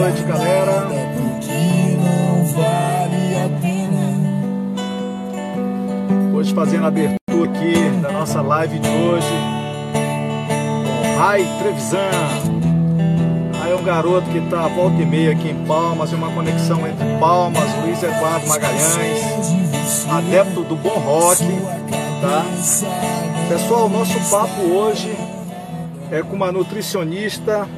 noite, galera. Hoje fazendo a abertura aqui da nossa live de hoje com Rai Trevisan. Aí é um garoto que está volta e meia aqui em Palmas, é uma conexão entre Palmas, Luiz Eduardo Magalhães, adepto do bom rock, tá? Pessoal, nosso papo hoje é com uma nutricionista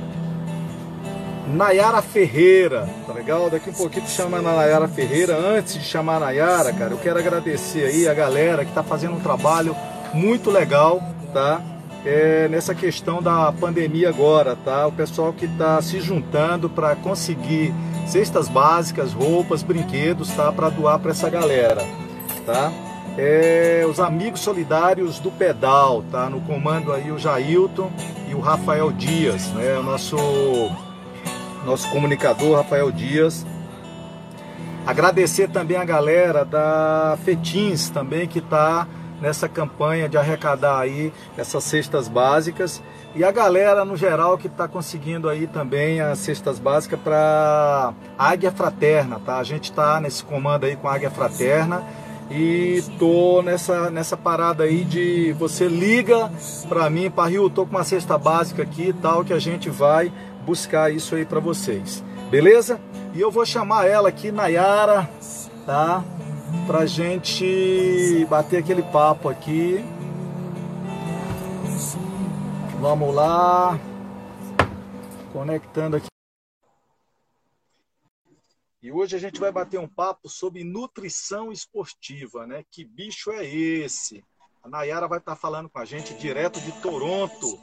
Nayara Ferreira, tá legal? Daqui um pouquinho tu chama a Nayara Ferreira. Antes de chamar a Nayara, cara, eu quero agradecer aí a galera que tá fazendo um trabalho muito legal, tá? É, nessa questão da pandemia agora, tá? O pessoal que tá se juntando para conseguir cestas básicas, roupas, brinquedos, tá? Para doar para essa galera, tá? É, os amigos solidários do pedal, tá? No comando aí o Jailton e o Rafael Dias, né? O nosso nosso comunicador Rafael Dias. Agradecer também a galera da Fetins também que está nessa campanha de arrecadar aí essas cestas básicas e a galera no geral que está conseguindo aí também as cestas básicas para Águia Fraterna, tá? A gente está nesse comando aí com a Águia Fraterna e tô nessa, nessa parada aí de você liga para mim, para Rio, tô com uma cesta básica aqui e tal que a gente vai buscar isso aí para vocês. Beleza? E eu vou chamar ela aqui, Nayara, tá? Pra gente bater aquele papo aqui. Vamos lá. Conectando aqui. E hoje a gente vai bater um papo sobre nutrição esportiva, né? Que bicho é esse? A Nayara vai estar falando com a gente direto de Toronto,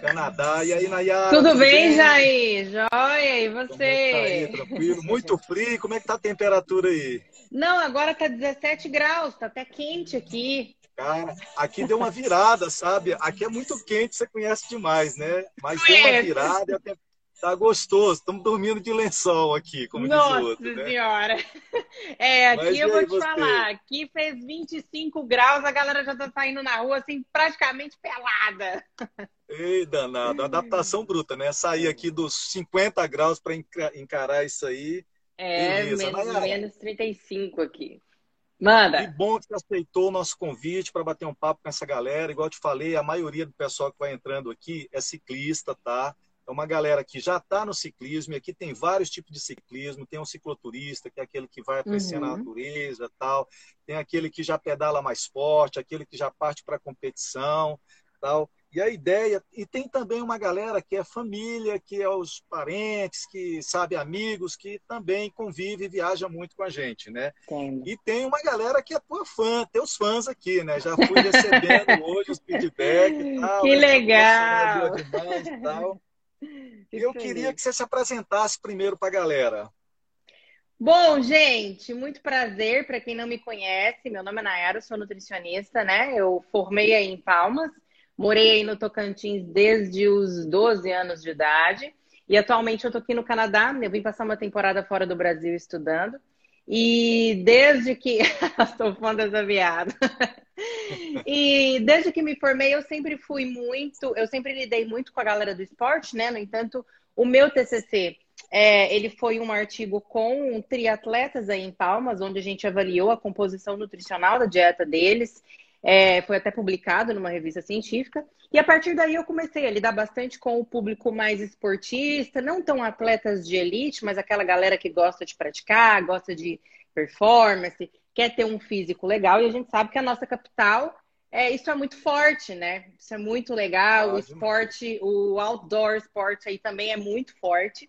Canadá. E aí, Nayara? Tudo, tudo bem, bem, Jair? Joia, e você? É tá aí, tranquilo? Muito frio. Como é que tá a temperatura aí? Não, agora tá 17 graus, tá até quente aqui. Cara, aqui deu uma virada, sabe? Aqui é muito quente, você conhece demais, né? Mas deu uma virada e a temperatura Tá gostoso, estamos dormindo de lençol aqui, como Nossa diz o outro. Nossa né? senhora! É, aqui Mas, eu vou te você? falar, aqui fez 25 graus, a galera já tá saindo na rua, assim, praticamente pelada. Ei, danado, adaptação bruta, né? Sair aqui dos 50 graus para encarar isso aí. É, Beleza. menos, menos 35 aqui. Manda. Que bom que você aceitou o nosso convite para bater um papo com essa galera. Igual eu te falei, a maioria do pessoal que vai entrando aqui é ciclista, tá? É uma galera que já está no ciclismo, e aqui tem vários tipos de ciclismo. Tem um cicloturista, que é aquele que vai apreciando uhum. a natureza tal. Tem aquele que já pedala mais forte, aquele que já parte para a competição tal. E a ideia, e tem também uma galera que é família, que é os parentes, que sabe amigos, que também convive e viaja muito com a gente, né? Sim. E tem uma galera que é tua fã, teus fãs aqui, né? Já fui recebendo hoje os feedbacks tal. Que né? legal! Demais, tal. Eu queria que você se apresentasse primeiro para a galera. Bom, gente, muito prazer. Para quem não me conhece, meu nome é Nayara, sou nutricionista, né? Eu formei aí em Palmas, morei aí no Tocantins desde os 12 anos de idade. E atualmente eu tô aqui no Canadá. Eu vim passar uma temporada fora do Brasil estudando. E desde que. Estou fã dessa viada. e desde que me formei, eu sempre fui muito. Eu sempre lidei muito com a galera do esporte, né? No entanto, o meu TCC. É, ele foi um artigo com triatletas aí em Palmas, onde a gente avaliou a composição nutricional da dieta deles. É, foi até publicado numa revista científica. E a partir daí eu comecei a lidar bastante com o público mais esportista, não tão atletas de elite, mas aquela galera que gosta de praticar, gosta de performance, quer ter um físico legal. E a gente sabe que a nossa capital, é, isso é muito forte, né? Isso é muito legal. O esporte, o outdoor esporte aí também é muito forte.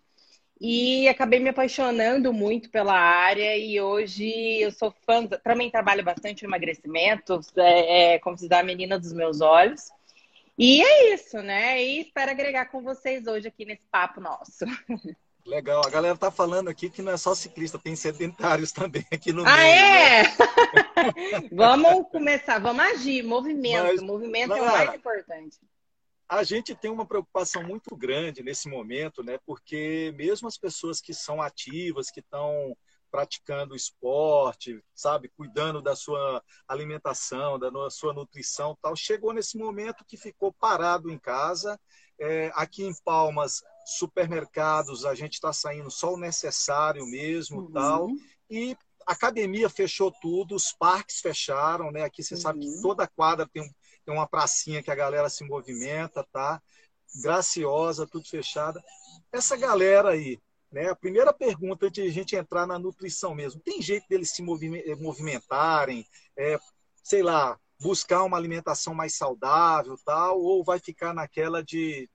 E acabei me apaixonando muito pela área e hoje eu sou fã, também trabalho bastante em emagrecimento, é, é como se diz, a menina dos meus olhos. E é isso, né? E espero agregar com vocês hoje aqui nesse papo nosso. Legal, a galera tá falando aqui que não é só ciclista, tem sedentários também aqui no ah, meio. é? Né? vamos começar, vamos agir, movimento, Mas, movimento é o mais importante a gente tem uma preocupação muito grande nesse momento, né? Porque mesmo as pessoas que são ativas, que estão praticando esporte, sabe, cuidando da sua alimentação, da sua nutrição, tal, chegou nesse momento que ficou parado em casa. É, aqui em Palmas, supermercados, a gente está saindo só o necessário mesmo, uhum. tal. E a academia fechou tudo, os parques fecharam, né? Aqui você uhum. sabe que uhum. toda quadra tem, um, tem uma pracinha que a galera se movimenta, tá? Graciosa, tudo fechada. Essa galera aí, né? A primeira pergunta antes de a gente entrar na nutrição mesmo, tem jeito deles se movimentarem, é, sei lá, buscar uma alimentação mais saudável, tal, ou vai ficar naquela de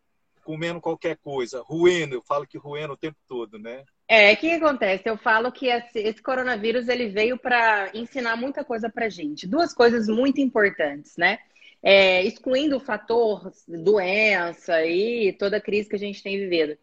comendo qualquer coisa, ruendo, eu falo que ruendo o tempo todo, né? É, o que, acontece? Eu falo que esse, esse coronavírus ele veio para ensinar muita coisa para gente. Duas coisas muito importantes, né? É, excluindo o fator doença e toda a crise que a gente tem vivido.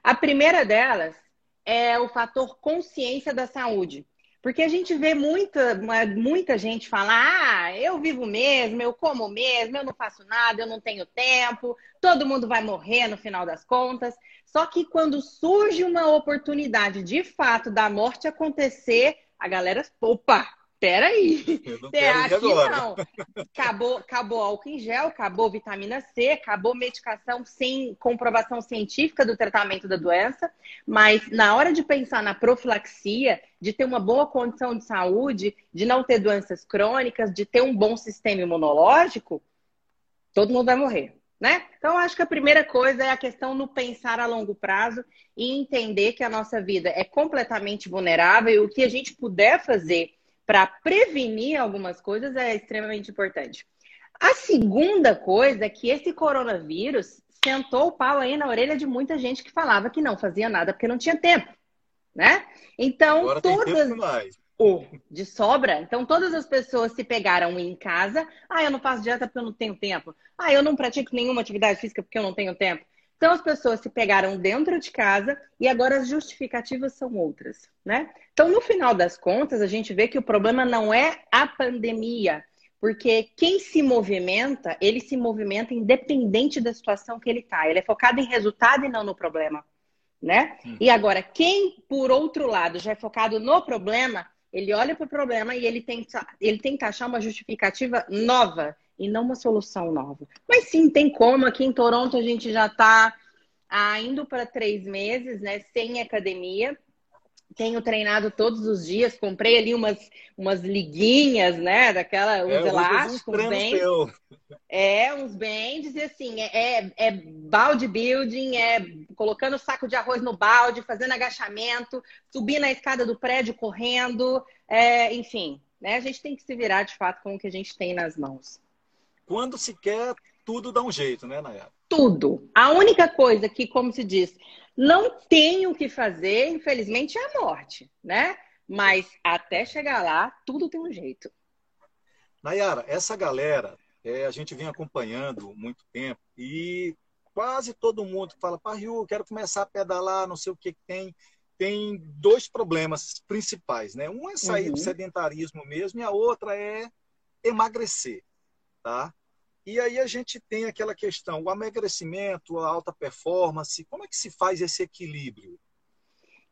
A primeira delas é o fator consciência da saúde. Porque a gente vê muita, muita gente falar: ah, eu vivo mesmo, eu como mesmo, eu não faço nada, eu não tenho tempo, todo mundo vai morrer no final das contas. Só que quando surge uma oportunidade de fato da morte acontecer, a galera, opa, peraí. Até aqui agora. não. Acabou, acabou álcool em gel, acabou vitamina C, acabou medicação sem comprovação científica do tratamento da doença. Mas na hora de pensar na profilaxia, de ter uma boa condição de saúde, de não ter doenças crônicas, de ter um bom sistema imunológico, todo mundo vai morrer. Né? Então, acho que a primeira coisa é a questão no pensar a longo prazo e entender que a nossa vida é completamente vulnerável e o que a gente puder fazer para prevenir algumas coisas é extremamente importante. A segunda coisa é que esse coronavírus sentou o pau aí na orelha de muita gente que falava que não fazia nada porque não tinha tempo, né? Então, Agora todas mais. Oh, de sobra. Então, todas as pessoas se pegaram em casa. Ah, eu não faço dieta porque eu não tenho tempo. Ah, eu não pratico nenhuma atividade física porque eu não tenho tempo. Então as pessoas se pegaram dentro de casa e agora as justificativas são outras, né? Então no final das contas a gente vê que o problema não é a pandemia, porque quem se movimenta, ele se movimenta independente da situação que ele está. Ele é focado em resultado e não no problema, né? Hum. E agora quem por outro lado já é focado no problema, ele olha para o problema e ele tenta, ele tenta achar uma justificativa nova e não uma solução nova. Mas sim, tem como. Aqui em Toronto a gente já está ah, indo para três meses, né? Sem academia. Tenho treinado todos os dias, comprei ali umas, umas liguinhas, né? Daquela, uns é, elásticos, uns bands. É, uns bands, e assim, é, é, é balde building, é colocando saco de arroz no balde, fazendo agachamento, subir na escada do prédio correndo, é, enfim, né? A gente tem que se virar de fato com o que a gente tem nas mãos quando se quer, tudo dá um jeito, né, Nayara? Tudo. A única coisa que, como se diz, não tem o que fazer, infelizmente, é a morte, né? Mas até chegar lá, tudo tem um jeito. Nayara, essa galera, é, a gente vem acompanhando muito tempo e quase todo mundo fala, pá, Rio, quero começar a pedalar, não sei o que, que tem. Tem dois problemas principais, né? Um é sair uhum. do sedentarismo mesmo e a outra é emagrecer tá? E aí a gente tem aquela questão, o emagrecimento, a alta performance, como é que se faz esse equilíbrio? O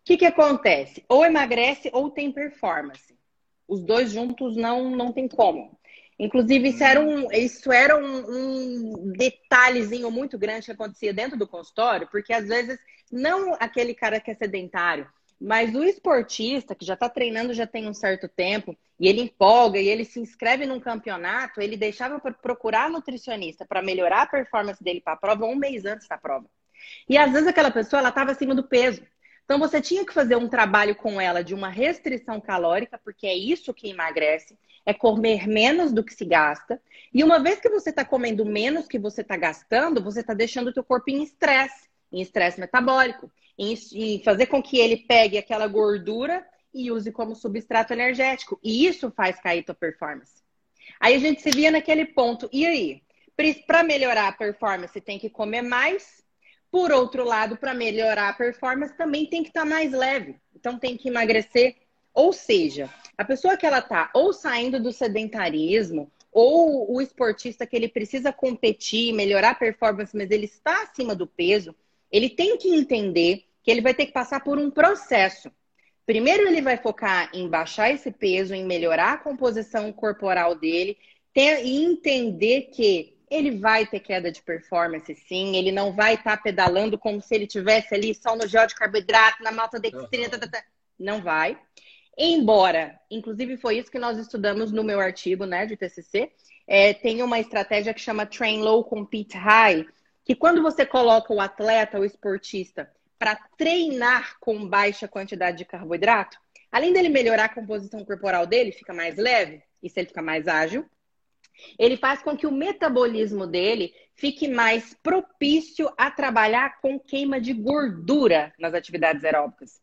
que, que acontece? Ou emagrece ou tem performance. Os dois juntos não, não tem como. Inclusive, isso era, um, isso era um, um, detalhezinho muito grande que acontecia dentro do consultório, porque às vezes, não aquele cara que é sedentário, mas o esportista que já está treinando já tem um certo tempo e ele empolga e ele se inscreve num campeonato, ele deixava para procurar nutricionista para melhorar a performance dele para a prova um mês antes da prova. E às vezes aquela pessoa ela estava acima do peso. Então você tinha que fazer um trabalho com ela de uma restrição calórica, porque é isso que emagrece, é comer menos do que se gasta. E uma vez que você está comendo menos que você está gastando, você está deixando o teu corpo em estresse, em estresse metabólico em, fazer com que ele pegue aquela gordura e use como substrato energético. E isso faz cair tua performance. Aí a gente se via naquele ponto. E aí? Para melhorar a performance, tem que comer mais. Por outro lado, para melhorar a performance, também tem que estar tá mais leve. Então, tem que emagrecer. Ou seja, a pessoa que ela tá ou saindo do sedentarismo, ou o esportista que ele precisa competir, melhorar a performance, mas ele está acima do peso, ele tem que entender que ele vai ter que passar por um processo. Primeiro, ele vai focar em baixar esse peso, em melhorar a composição corporal dele ter, e entender que ele vai ter queda de performance, sim. Ele não vai estar tá pedalando como se ele tivesse ali só no gel de carboidrato, na maltodextrina, uhum. tá, tá, não vai. Embora, inclusive foi isso que nós estudamos no meu artigo, né, de TCC, é, tem uma estratégia que chama Train Low, Compete High, que quando você coloca o atleta, o esportista, para treinar com baixa quantidade de carboidrato, além dele melhorar a composição corporal dele, fica mais leve, isso ele fica mais ágil, ele faz com que o metabolismo dele fique mais propício a trabalhar com queima de gordura nas atividades aeróbicas.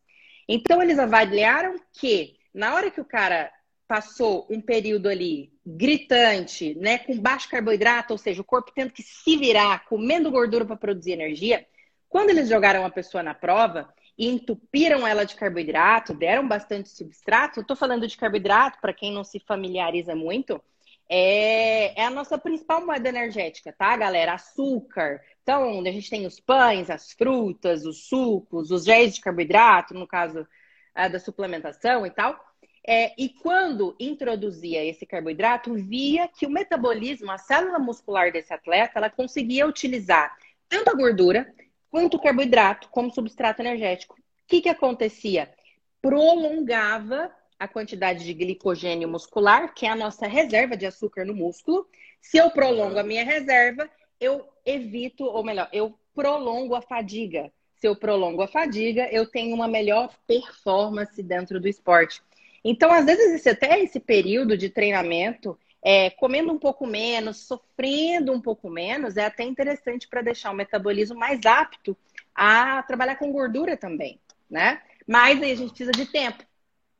Então, eles avaliaram que na hora que o cara passou um período ali gritante, né, com baixo carboidrato, ou seja, o corpo tendo que se virar, comendo gordura para produzir energia, quando eles jogaram a pessoa na prova e entupiram ela de carboidrato, deram bastante substrato, estou falando de carboidrato para quem não se familiariza muito, é, é a nossa principal moeda energética, tá, galera? Açúcar. Então, a gente tem os pães, as frutas, os sucos, os géis de carboidrato, no caso é, da suplementação e tal. É, e quando introduzia esse carboidrato, via que o metabolismo, a célula muscular desse atleta, ela conseguia utilizar tanto a gordura quanto o carboidrato como substrato energético. O que, que acontecia? Prolongava a quantidade de glicogênio muscular, que é a nossa reserva de açúcar no músculo. Se eu prolongo a minha reserva, eu evito, ou melhor, eu prolongo a fadiga. Se eu prolongo a fadiga, eu tenho uma melhor performance dentro do esporte. Então, às vezes, até esse período de treinamento, é, comendo um pouco menos, sofrendo um pouco menos, é até interessante para deixar o metabolismo mais apto a trabalhar com gordura também, né? Mas aí a gente precisa de tempo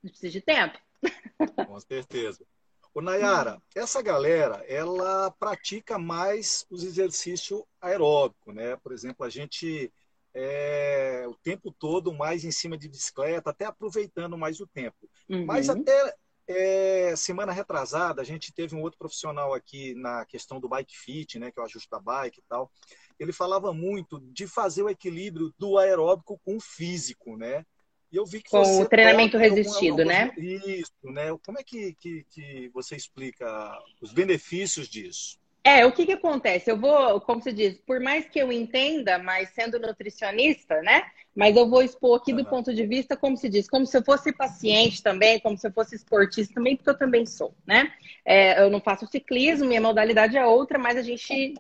precisa de tempo. Com certeza. O Nayara, essa galera, ela pratica mais os exercícios aeróbicos, né? Por exemplo, a gente é, o tempo todo mais em cima de bicicleta, até aproveitando mais o tempo. Uhum. Mas até é, semana retrasada, a gente teve um outro profissional aqui na questão do bike fit, né? Que é o ajuste da bike e tal. Ele falava muito de fazer o equilíbrio do aeróbico com o físico, né? E eu vi que com o treinamento resistido, alguma, né? Isso, né? Como é que, que, que, você explica os benefícios disso? É, o que, que acontece? Eu vou, como você diz, por mais que eu entenda, mas sendo nutricionista, né? Mas eu vou expor aqui do ponto de vista, como se diz, como se eu fosse paciente também, como se eu fosse esportista também, porque eu também sou, né? É, eu não faço ciclismo, minha modalidade é outra, mas a gente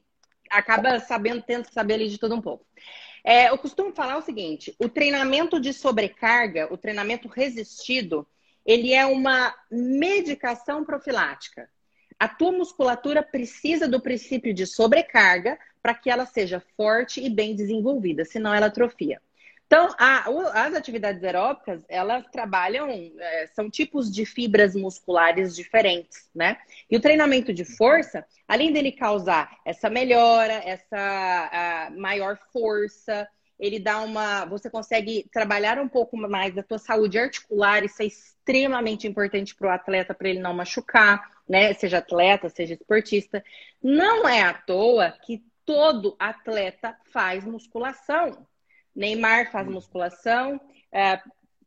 acaba sabendo, tenta saber ali de tudo um pouco. É, eu costumo falar o seguinte: o treinamento de sobrecarga, o treinamento resistido, ele é uma medicação profilática. A tua musculatura precisa do princípio de sobrecarga para que ela seja forte e bem desenvolvida, senão ela atrofia. Então, a, as atividades aeróbicas, elas trabalham, é, são tipos de fibras musculares diferentes, né? E o treinamento de força, além dele causar essa melhora, essa maior força, ele dá uma. Você consegue trabalhar um pouco mais da tua saúde articular, isso é extremamente importante para o atleta, para ele não machucar, né? Seja atleta, seja esportista. Não é à toa que todo atleta faz musculação. Neymar faz hum. musculação, é,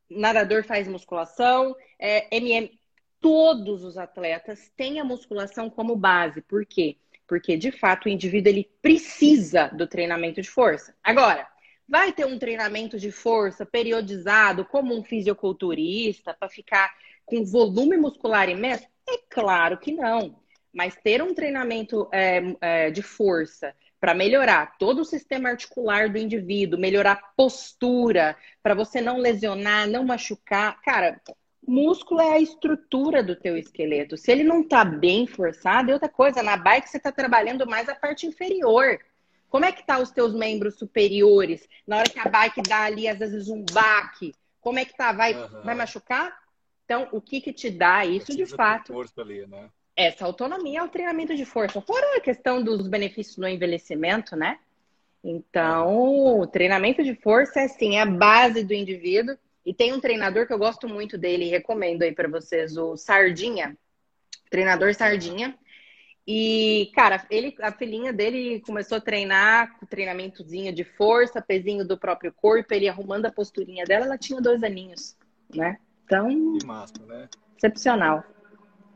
nadador faz musculação, é, MM. Todos os atletas têm a musculação como base. Por quê? Porque, de fato, o indivíduo ele precisa do treinamento de força. Agora, vai ter um treinamento de força periodizado, como um fisiculturista, para ficar com volume muscular imenso? É claro que não. Mas ter um treinamento é, é, de força para melhorar todo o sistema articular do indivíduo, melhorar a postura, para você não lesionar, não machucar. Cara, músculo é a estrutura do teu esqueleto. Se ele não está bem forçado, é outra coisa. Na bike você está trabalhando mais a parte inferior. Como é que tá os teus membros superiores? Na hora que a bike dá ali, às vezes, um baque, como é que tá? Vai, uhum. vai machucar? Então, o que que te dá isso Precisa de fato? Força ali, né? essa autonomia é o treinamento de força. Fora a questão dos benefícios no envelhecimento, né? Então, o treinamento de força é sim a base do indivíduo. E tem um treinador que eu gosto muito dele, recomendo aí para vocês, o Sardinha, treinador Sardinha. E, cara, ele, a filhinha dele começou a treinar com treinamentozinho de força, pezinho do próprio corpo, ele arrumando a posturinha dela, ela tinha dois aninhos, né? Então, que massa, né? excepcional.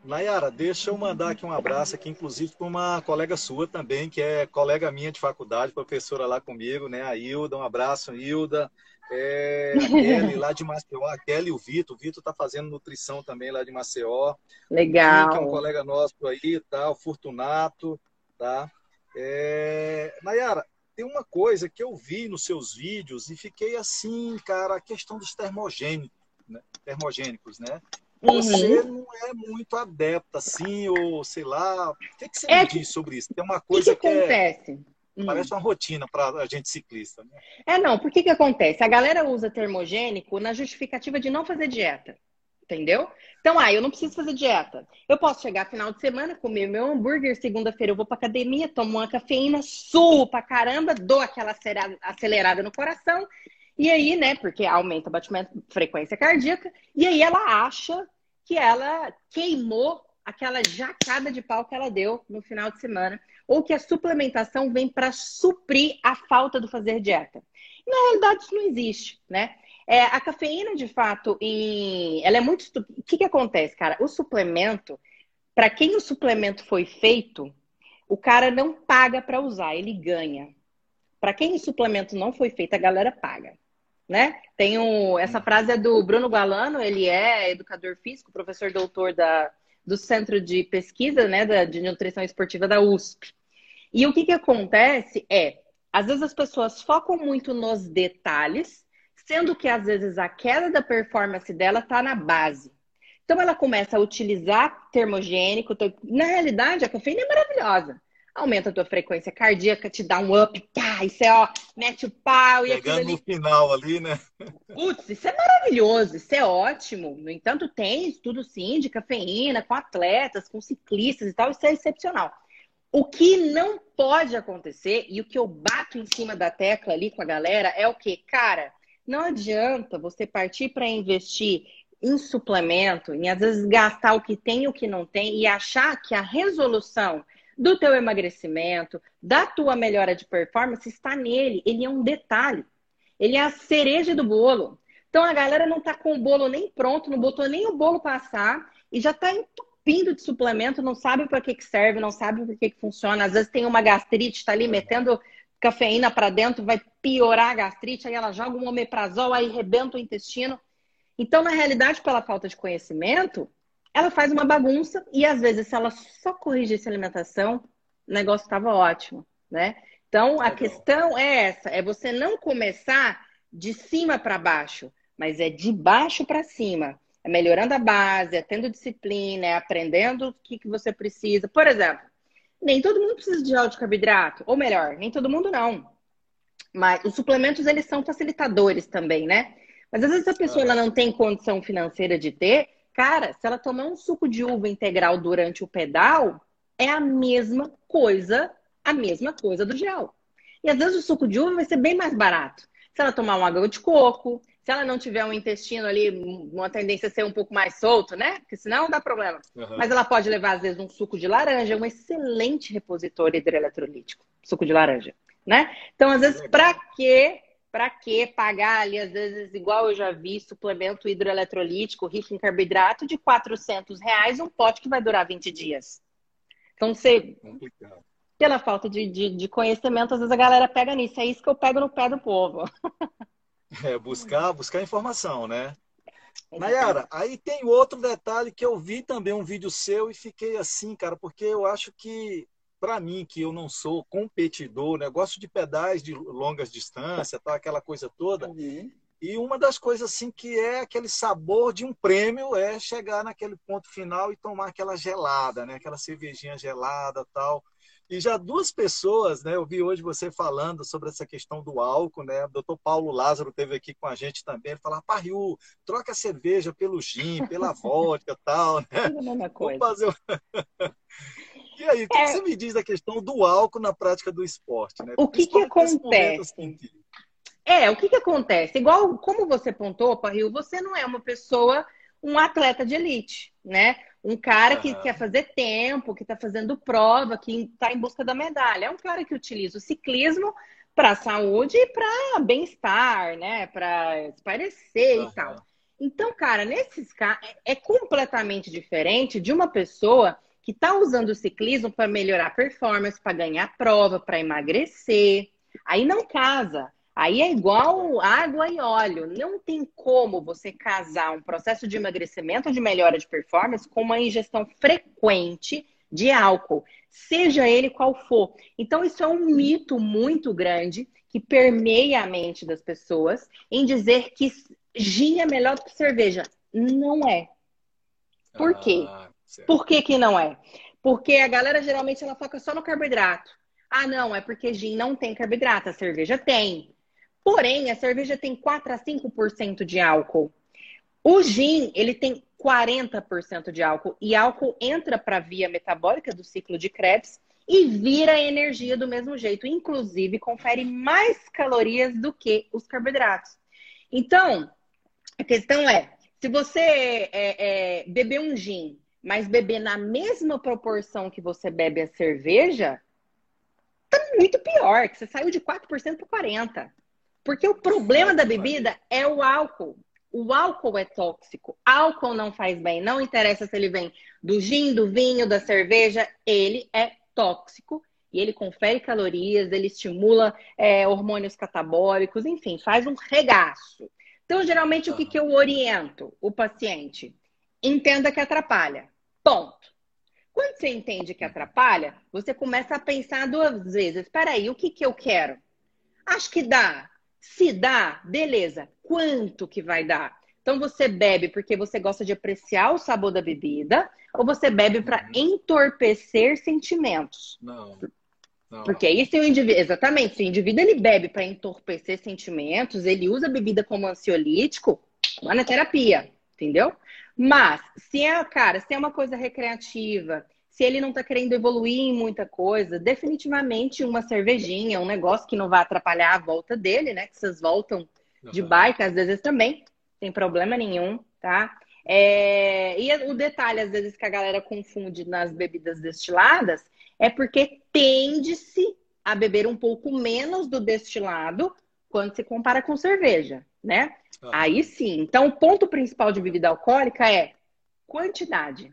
Nayara, deixa eu mandar aqui um abraço aqui, inclusive para uma colega sua também, que é colega minha de faculdade, professora lá comigo, né? A Hilda, um abraço, Hilda. É, a Kelly lá de Maceió, a Kelly e o Vitor. O Vitor está fazendo nutrição também lá de Maceió. Legal. que é um colega nosso aí, tá? O Fortunato, tá? É... Nayara, tem uma coisa que eu vi nos seus vídeos e fiquei assim, cara, a questão dos termogênicos, né? termogênicos, né? Você uhum. não é muito adepta, assim, ou sei lá. O que, que você é... me diz sobre isso? Tem uma coisa que, que, que é acontece? É... Parece uma rotina para a gente ciclista. Né? É, não. Por que, que acontece? A galera usa termogênico na justificativa de não fazer dieta. Entendeu? Então, ah, eu não preciso fazer dieta. Eu posso chegar final de semana, comer meu hambúrguer, segunda-feira eu vou pra academia, tomo uma cafeína, suo pra caramba, dou aquela acelerada no coração e aí, né, porque aumenta o batimento, frequência cardíaca, e aí ela acha que ela queimou aquela jacada de pau que ela deu no final de semana, ou que a suplementação vem para suprir a falta do fazer dieta. Na realidade, isso não existe, né? É, a cafeína, de fato, em... ela é muito. O que, que acontece, cara? O suplemento, para quem o suplemento foi feito, o cara não paga para usar, ele ganha. Para quem o suplemento não foi feito, a galera paga né? Tem um, essa frase é do Bruno Galano, ele é educador físico, professor doutor da, do Centro de Pesquisa né, da, de Nutrição Esportiva da USP. E o que, que acontece é, às vezes as pessoas focam muito nos detalhes, sendo que às vezes a queda da performance dela está na base. Então ela começa a utilizar termogênico. Na realidade, a cafeína é maravilhosa aumenta a tua frequência cardíaca, te dá um up, pá, e você, ó, mete o pau Pegando e aquilo ali... no final ali, né? Putz, isso é maravilhoso, isso é ótimo. No entanto, tem estudo sim de cafeína com atletas, com ciclistas e tal, isso é excepcional. O que não pode acontecer, e o que eu bato em cima da tecla ali com a galera, é o que? Cara, não adianta você partir para investir em suplemento, em às vezes gastar o que tem e o que não tem, e achar que a resolução do teu emagrecimento, da tua melhora de performance está nele. Ele é um detalhe. Ele é a cereja do bolo. Então a galera não está com o bolo nem pronto, não botou nem o bolo passar e já está entupindo de suplemento, não sabe para que, que serve, não sabe para que, que funciona. Às vezes tem uma gastrite, está ali metendo cafeína para dentro, vai piorar a gastrite, aí ela joga um omeprazol, aí rebenta o intestino. Então, na realidade, pela falta de conhecimento, ela faz uma bagunça e às vezes, se ela só corrigisse a alimentação, o negócio estava ótimo, né? Então, a questão é essa: é você não começar de cima para baixo, mas é de baixo para cima. É melhorando a base, é tendo disciplina, é aprendendo o que, que você precisa. Por exemplo, nem todo mundo precisa de óleo de carboidrato, ou melhor, nem todo mundo não. Mas os suplementos, eles são facilitadores também, né? Mas às vezes a pessoa ela não tem condição financeira de ter, Cara, se ela tomar um suco de uva integral durante o pedal, é a mesma coisa, a mesma coisa do gel. E às vezes o suco de uva vai ser bem mais barato. Se ela tomar uma água de coco, se ela não tiver um intestino ali, uma tendência a ser um pouco mais solto, né? Porque senão dá problema. Uhum. Mas ela pode levar, às vezes, um suco de laranja, um excelente repositor hidroeletrolítico, suco de laranja, né? Então, às vezes, para quê para que pagar ali, às vezes, igual eu já vi, suplemento hidroeletrolítico rico em carboidrato de 400 reais, um pote que vai durar 20 dias. Então, você... Complicado. Pela falta de, de, de, conhecimento, às vezes a galera pega nisso. É isso que eu pego no pé do povo. É, buscar, buscar informação, né? Nayara, aí tem outro detalhe que eu vi também um vídeo seu e fiquei assim, cara, porque eu acho que para mim, que eu não sou competidor, né? gosto de pedais de longas distâncias, tal, aquela coisa toda. Uhum. E uma das coisas assim que é aquele sabor de um prêmio é chegar naquele ponto final e tomar aquela gelada, né? Aquela cervejinha gelada, tal. E já duas pessoas, né? Eu vi hoje você falando sobre essa questão do álcool, né? O doutor Paulo Lázaro teve aqui com a gente também. Ele falou: Pariu, troca a cerveja pelo gin, pela vodka tal, né? A mesma coisa. Vamos fazer... E aí, o que, é... que, você me diz da questão do álcool na prática do esporte? Né? O que, que acontece? É, o que, que acontece? Igual como você pontou, Parril, você não é uma pessoa, um atleta de elite, né? Um cara que quer fazer tempo, que está fazendo prova, que está em busca da medalha. É um cara que utiliza o ciclismo para saúde e para bem-estar, né? Para espairecer uhum. e tal. Então, cara, nesses casos, é completamente diferente de uma pessoa que está usando o ciclismo para melhorar a performance, para ganhar prova, para emagrecer. Aí não casa. Aí é igual água e óleo. Não tem como você casar um processo de emagrecimento ou de melhora de performance com uma ingestão frequente de álcool, seja ele qual for. Então, isso é um mito muito grande que permeia a mente das pessoas em dizer que gin é melhor do que cerveja. Não é. Por quê? Ah, Por que, que não é? Porque a galera geralmente ela foca só no carboidrato. Ah, não, é porque gin não tem carboidrato, a cerveja tem. Porém, a cerveja tem 4 a 5% de álcool. O gin, ele tem 40% de álcool e álcool entra para a via metabólica do ciclo de Krebs e vira energia do mesmo jeito, inclusive confere mais calorias do que os carboidratos. Então, a questão é, se você é, é, beber um gin, mas beber na mesma proporção que você bebe a cerveja, tá muito pior, que você saiu de 4% para 40%. Porque o problema da bebida é o álcool. O álcool é tóxico. Álcool não faz bem. Não interessa se ele vem do gin, do vinho, da cerveja. Ele é tóxico e ele confere calorias, ele estimula é, hormônios catabólicos, enfim, faz um regaço. Então, geralmente, o que, que eu oriento o paciente? Entenda que atrapalha. Ponto. Quando você entende que atrapalha, você começa a pensar duas vezes. Espera aí, o que, que eu quero? Acho que dá. Se dá, beleza. Quanto que vai dar? Então você bebe porque você gosta de apreciar o sabor da bebida ou você bebe para uhum. entorpecer sentimentos? Não. Não. Porque aí se o indivíduo, exatamente, se o indivíduo ele bebe para entorpecer sentimentos, ele usa a bebida como ansiolítico, lá na terapia, entendeu? Mas se é, cara, se é uma coisa recreativa, se ele não está querendo evoluir em muita coisa, definitivamente uma cervejinha, um negócio que não vai atrapalhar a volta dele, né? Que vocês voltam de bike, às vezes também, sem problema nenhum, tá? É... E o detalhe, às vezes, que a galera confunde nas bebidas destiladas é porque tende-se a beber um pouco menos do destilado quando se compara com cerveja, né? Aí sim. Então, o ponto principal de bebida alcoólica é quantidade.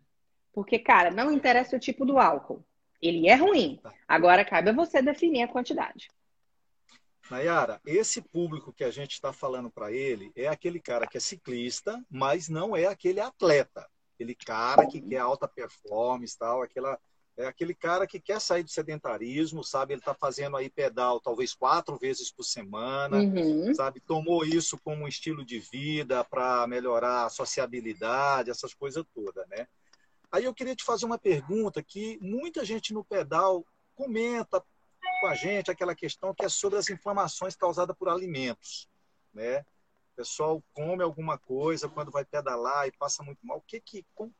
Porque, cara, não interessa o tipo do álcool. Ele é ruim. Tá. Agora cabe a você definir a quantidade. Nayara, esse público que a gente está falando para ele é aquele cara que é ciclista, mas não é aquele atleta. Aquele cara que quer alta performance, tal, aquela, é aquele cara que quer sair do sedentarismo, sabe? Ele está fazendo aí pedal talvez quatro vezes por semana, uhum. sabe? Tomou isso como um estilo de vida para melhorar a sociabilidade, essas coisas todas, né? Aí eu queria te fazer uma pergunta que muita gente no pedal comenta com a gente aquela questão que é sobre as inflamações causadas por alimentos, né? O pessoal come alguma coisa quando vai pedalar e passa muito mal. O que que como,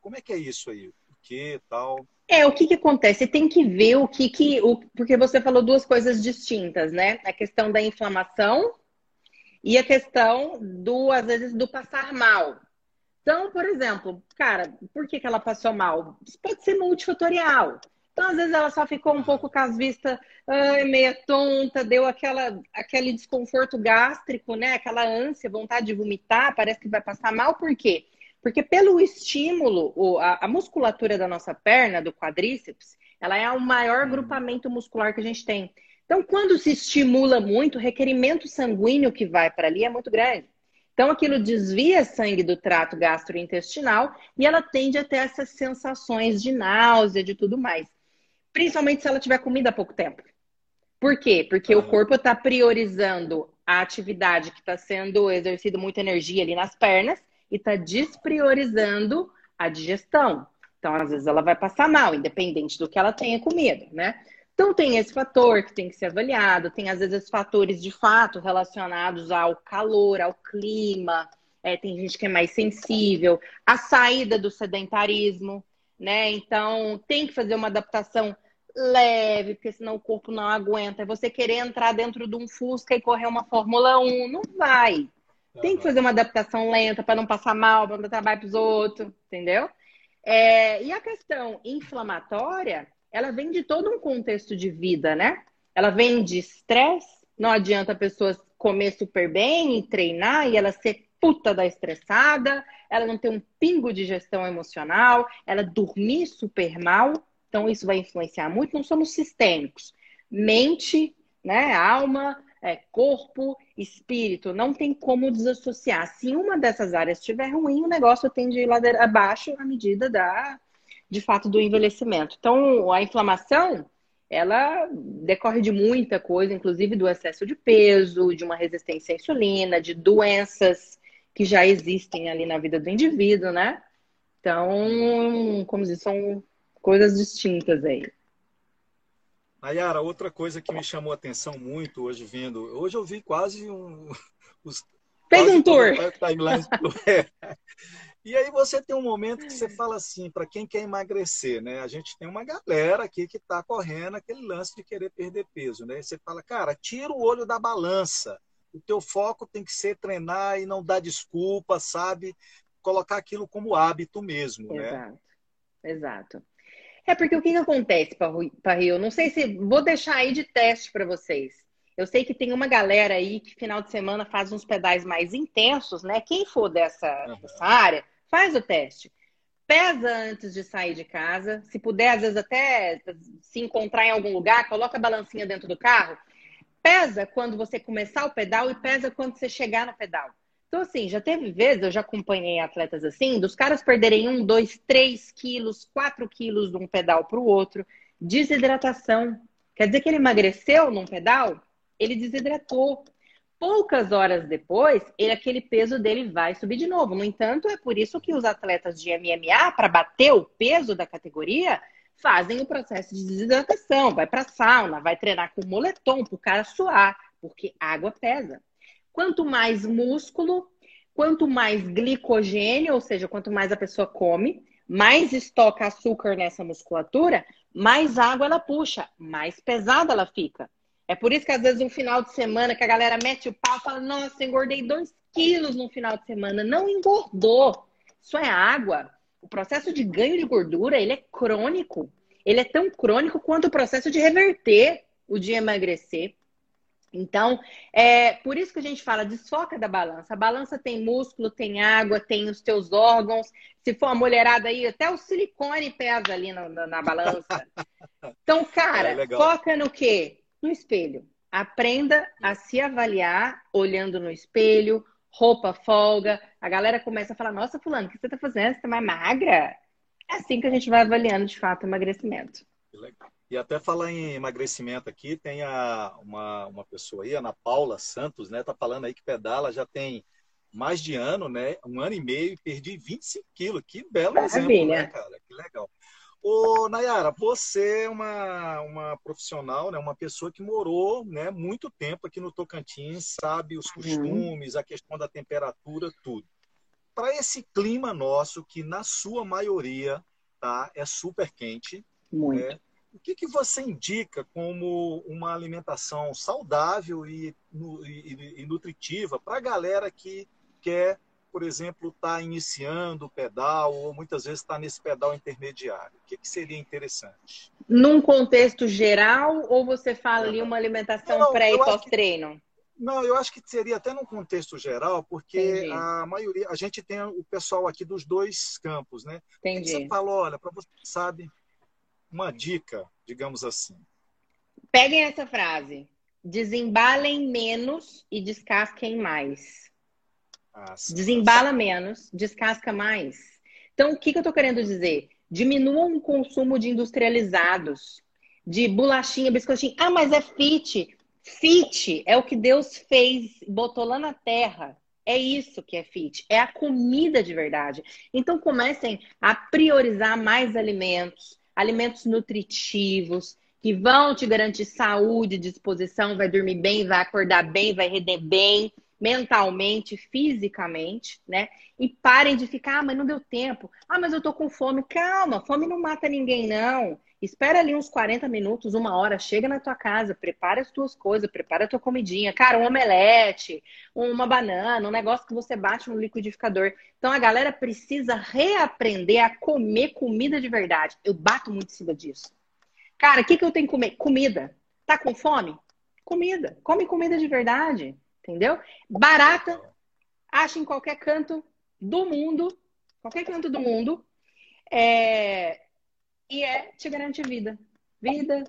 como é que é isso aí? O que tal? É, o que que acontece? Tem que ver o que que o, porque você falou duas coisas distintas, né? A questão da inflamação e a questão do às vezes do passar mal. Então, por exemplo, cara, por que, que ela passou mal? Isso pode ser multifatorial. Então, às vezes, ela só ficou um pouco com as vistas ai, meia tonta, deu aquela, aquele desconforto gástrico, né? Aquela ânsia, vontade de vomitar, parece que vai passar mal. Por quê? Porque pelo estímulo, a, musculatura da nossa perna, do quadríceps, ela é o maior uhum. grupamento muscular que a gente tem. Então, quando se estimula muito, o requerimento sanguíneo que vai para ali é muito grande. Então, aquilo desvia sangue do trato gastrointestinal e ela tende a ter essas sensações de náusea, de tudo mais. Principalmente se ela tiver comida há pouco tempo. Por quê? Porque o corpo está priorizando a atividade que está sendo exercida muita energia ali nas pernas e está despriorizando a digestão. Então, às vezes, ela vai passar mal, independente do que ela tenha comido, né? Então, tem esse fator que tem que ser avaliado, tem às vezes fatores de fato relacionados ao calor, ao clima, é, tem gente que é mais sensível, a saída do sedentarismo, né? Então, tem que fazer uma adaptação leve, porque senão o corpo não aguenta. É você querer entrar dentro de um Fusca e correr uma Fórmula 1, não vai. Tem que fazer uma adaptação lenta para não passar mal, para não dar trabalho para os outros, entendeu? É, e a questão inflamatória ela vem de todo um contexto de vida, né? Ela vem de estresse, não adianta a pessoa comer super bem e treinar e ela ser puta da estressada, ela não tem um pingo de gestão emocional, ela dormir super mal, então isso vai influenciar muito. Não somos sistêmicos. Mente, né, alma, é, corpo, espírito, não tem como desassociar. Se uma dessas áreas estiver ruim, o negócio tende a ir ladeira abaixo à medida da, de fato, do envelhecimento. Então, a inflamação, ela decorre de muita coisa, inclusive do excesso de peso, de uma resistência à insulina, de doenças que já existem ali na vida do indivíduo, né? Então, como dizer, são coisas distintas aí. Nayara, outra coisa que me chamou a atenção muito hoje vendo, hoje eu vi quase um os, Fez um tour. e aí você tem um momento que você fala assim, para quem quer emagrecer, né? A gente tem uma galera aqui que está correndo aquele lance de querer perder peso, né? Você fala, cara, tira o olho da balança o teu foco tem que ser treinar e não dar desculpa, sabe? Colocar aquilo como hábito mesmo, Exato. né? Exato. É porque o que, que acontece, Parrio? Eu não sei se vou deixar aí de teste para vocês. Eu sei que tem uma galera aí que final de semana faz uns pedais mais intensos, né? Quem for dessa, uhum. dessa área, faz o teste. Pesa antes de sair de casa. Se puder, às vezes até se encontrar em algum lugar, coloca a balancinha dentro do carro pesa quando você começar o pedal e pesa quando você chegar no pedal. Então, assim, já teve vezes, eu já acompanhei atletas assim, dos caras perderem um, dois, três quilos, quatro quilos de um pedal para o outro. Desidratação. Quer dizer que ele emagreceu num pedal? Ele desidratou. Poucas horas depois, ele, aquele peso dele vai subir de novo. No entanto, é por isso que os atletas de MMA, para bater o peso da categoria, fazem o processo de desidratação, vai para sauna, vai treinar com moletom para o cara suar, porque água pesa. Quanto mais músculo, quanto mais glicogênio, ou seja, quanto mais a pessoa come, mais estoca açúcar nessa musculatura, mais água ela puxa, mais pesada ela fica. É por isso que às vezes um final de semana que a galera mete o pau e fala, nossa, engordei dois quilos no final de semana. Não engordou. Isso é água. O processo de ganho de gordura, ele é crônico. Ele é tão crônico quanto o processo de reverter o de emagrecer. Então, é por isso que a gente fala desfoca da balança. A balança tem músculo, tem água, tem os teus órgãos. Se for uma mulherada aí, até o silicone pesa ali na, na, na balança. Então, cara, é foca no quê? No espelho. Aprenda a se avaliar olhando no espelho, roupa folga, a galera começa a falar: Nossa, Fulano, o que você tá fazendo? Você tá mais magra? É assim que a gente vai avaliando de fato o emagrecimento. E até falar em emagrecimento aqui, tem a, uma, uma pessoa aí, Ana Paula Santos, né? Tá falando aí que pedala já tem mais de ano, né? Um ano e meio e perdi 25 quilos. Que belo Maravilha. exemplo, né, cara? Que legal. Ô, Nayara, você é uma, uma profissional, né, uma pessoa que morou né, muito tempo aqui no Tocantins, sabe os uhum. costumes, uhum. a questão da temperatura, tudo. Para esse clima nosso, que na sua maioria tá, é super quente, muito. Né, o que, que você indica como uma alimentação saudável e, e, e nutritiva para a galera que quer por exemplo, está iniciando o pedal ou muitas vezes está nesse pedal intermediário? O que, que, seria interessante? Num contexto geral ou você fala ali uma alimentação pré e pós-treino? Não, eu acho que seria até num contexto geral, porque Entendi. a maioria, a gente tem o pessoal aqui dos dois campos, né? Entendi. Você fala, olha, para você sabe, uma dica, digamos assim. Peguem essa frase. Desembalem menos e descasquem mais. Ah, Desembala menos, descasca mais. Então, o que, que eu estou querendo dizer? Diminuam o consumo de industrializados, de bolachinha, biscoitinho. Ah, mas é fit. Fit é o que Deus fez, botou lá na terra. É isso que é fit, é a comida de verdade. Então comecem a priorizar mais alimentos, alimentos nutritivos, que vão te garantir saúde, disposição, vai dormir bem, vai acordar bem, vai render bem mentalmente, fisicamente, né? E parem de ficar, ah, mas não deu tempo. Ah, mas eu tô com fome. Calma, fome não mata ninguém, não. Espera ali uns 40 minutos, uma hora, chega na tua casa, prepara as tuas coisas, prepara a tua comidinha. Cara, um omelete, uma banana, um negócio que você bate no liquidificador. Então a galera precisa reaprender a comer comida de verdade. Eu bato muito em cima disso. Cara, o que, que eu tenho que comer? Comida. Tá com fome? Comida. Come comida de verdade entendeu? Barata, acha em qualquer canto do mundo, qualquer canto do mundo, é... e é te garante vida. Vida,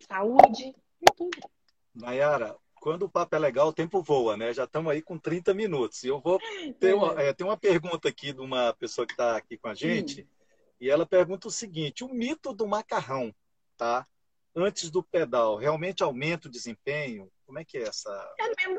saúde, tudo. Nayara, quando o papo é legal, o tempo voa, né? Já estamos aí com 30 minutos. E eu vou ter uma, é, tem uma pergunta aqui de uma pessoa que está aqui com a gente, e ela pergunta o seguinte: o mito do macarrão, tá? Antes do pedal, realmente aumenta o desempenho? Como é que é essa?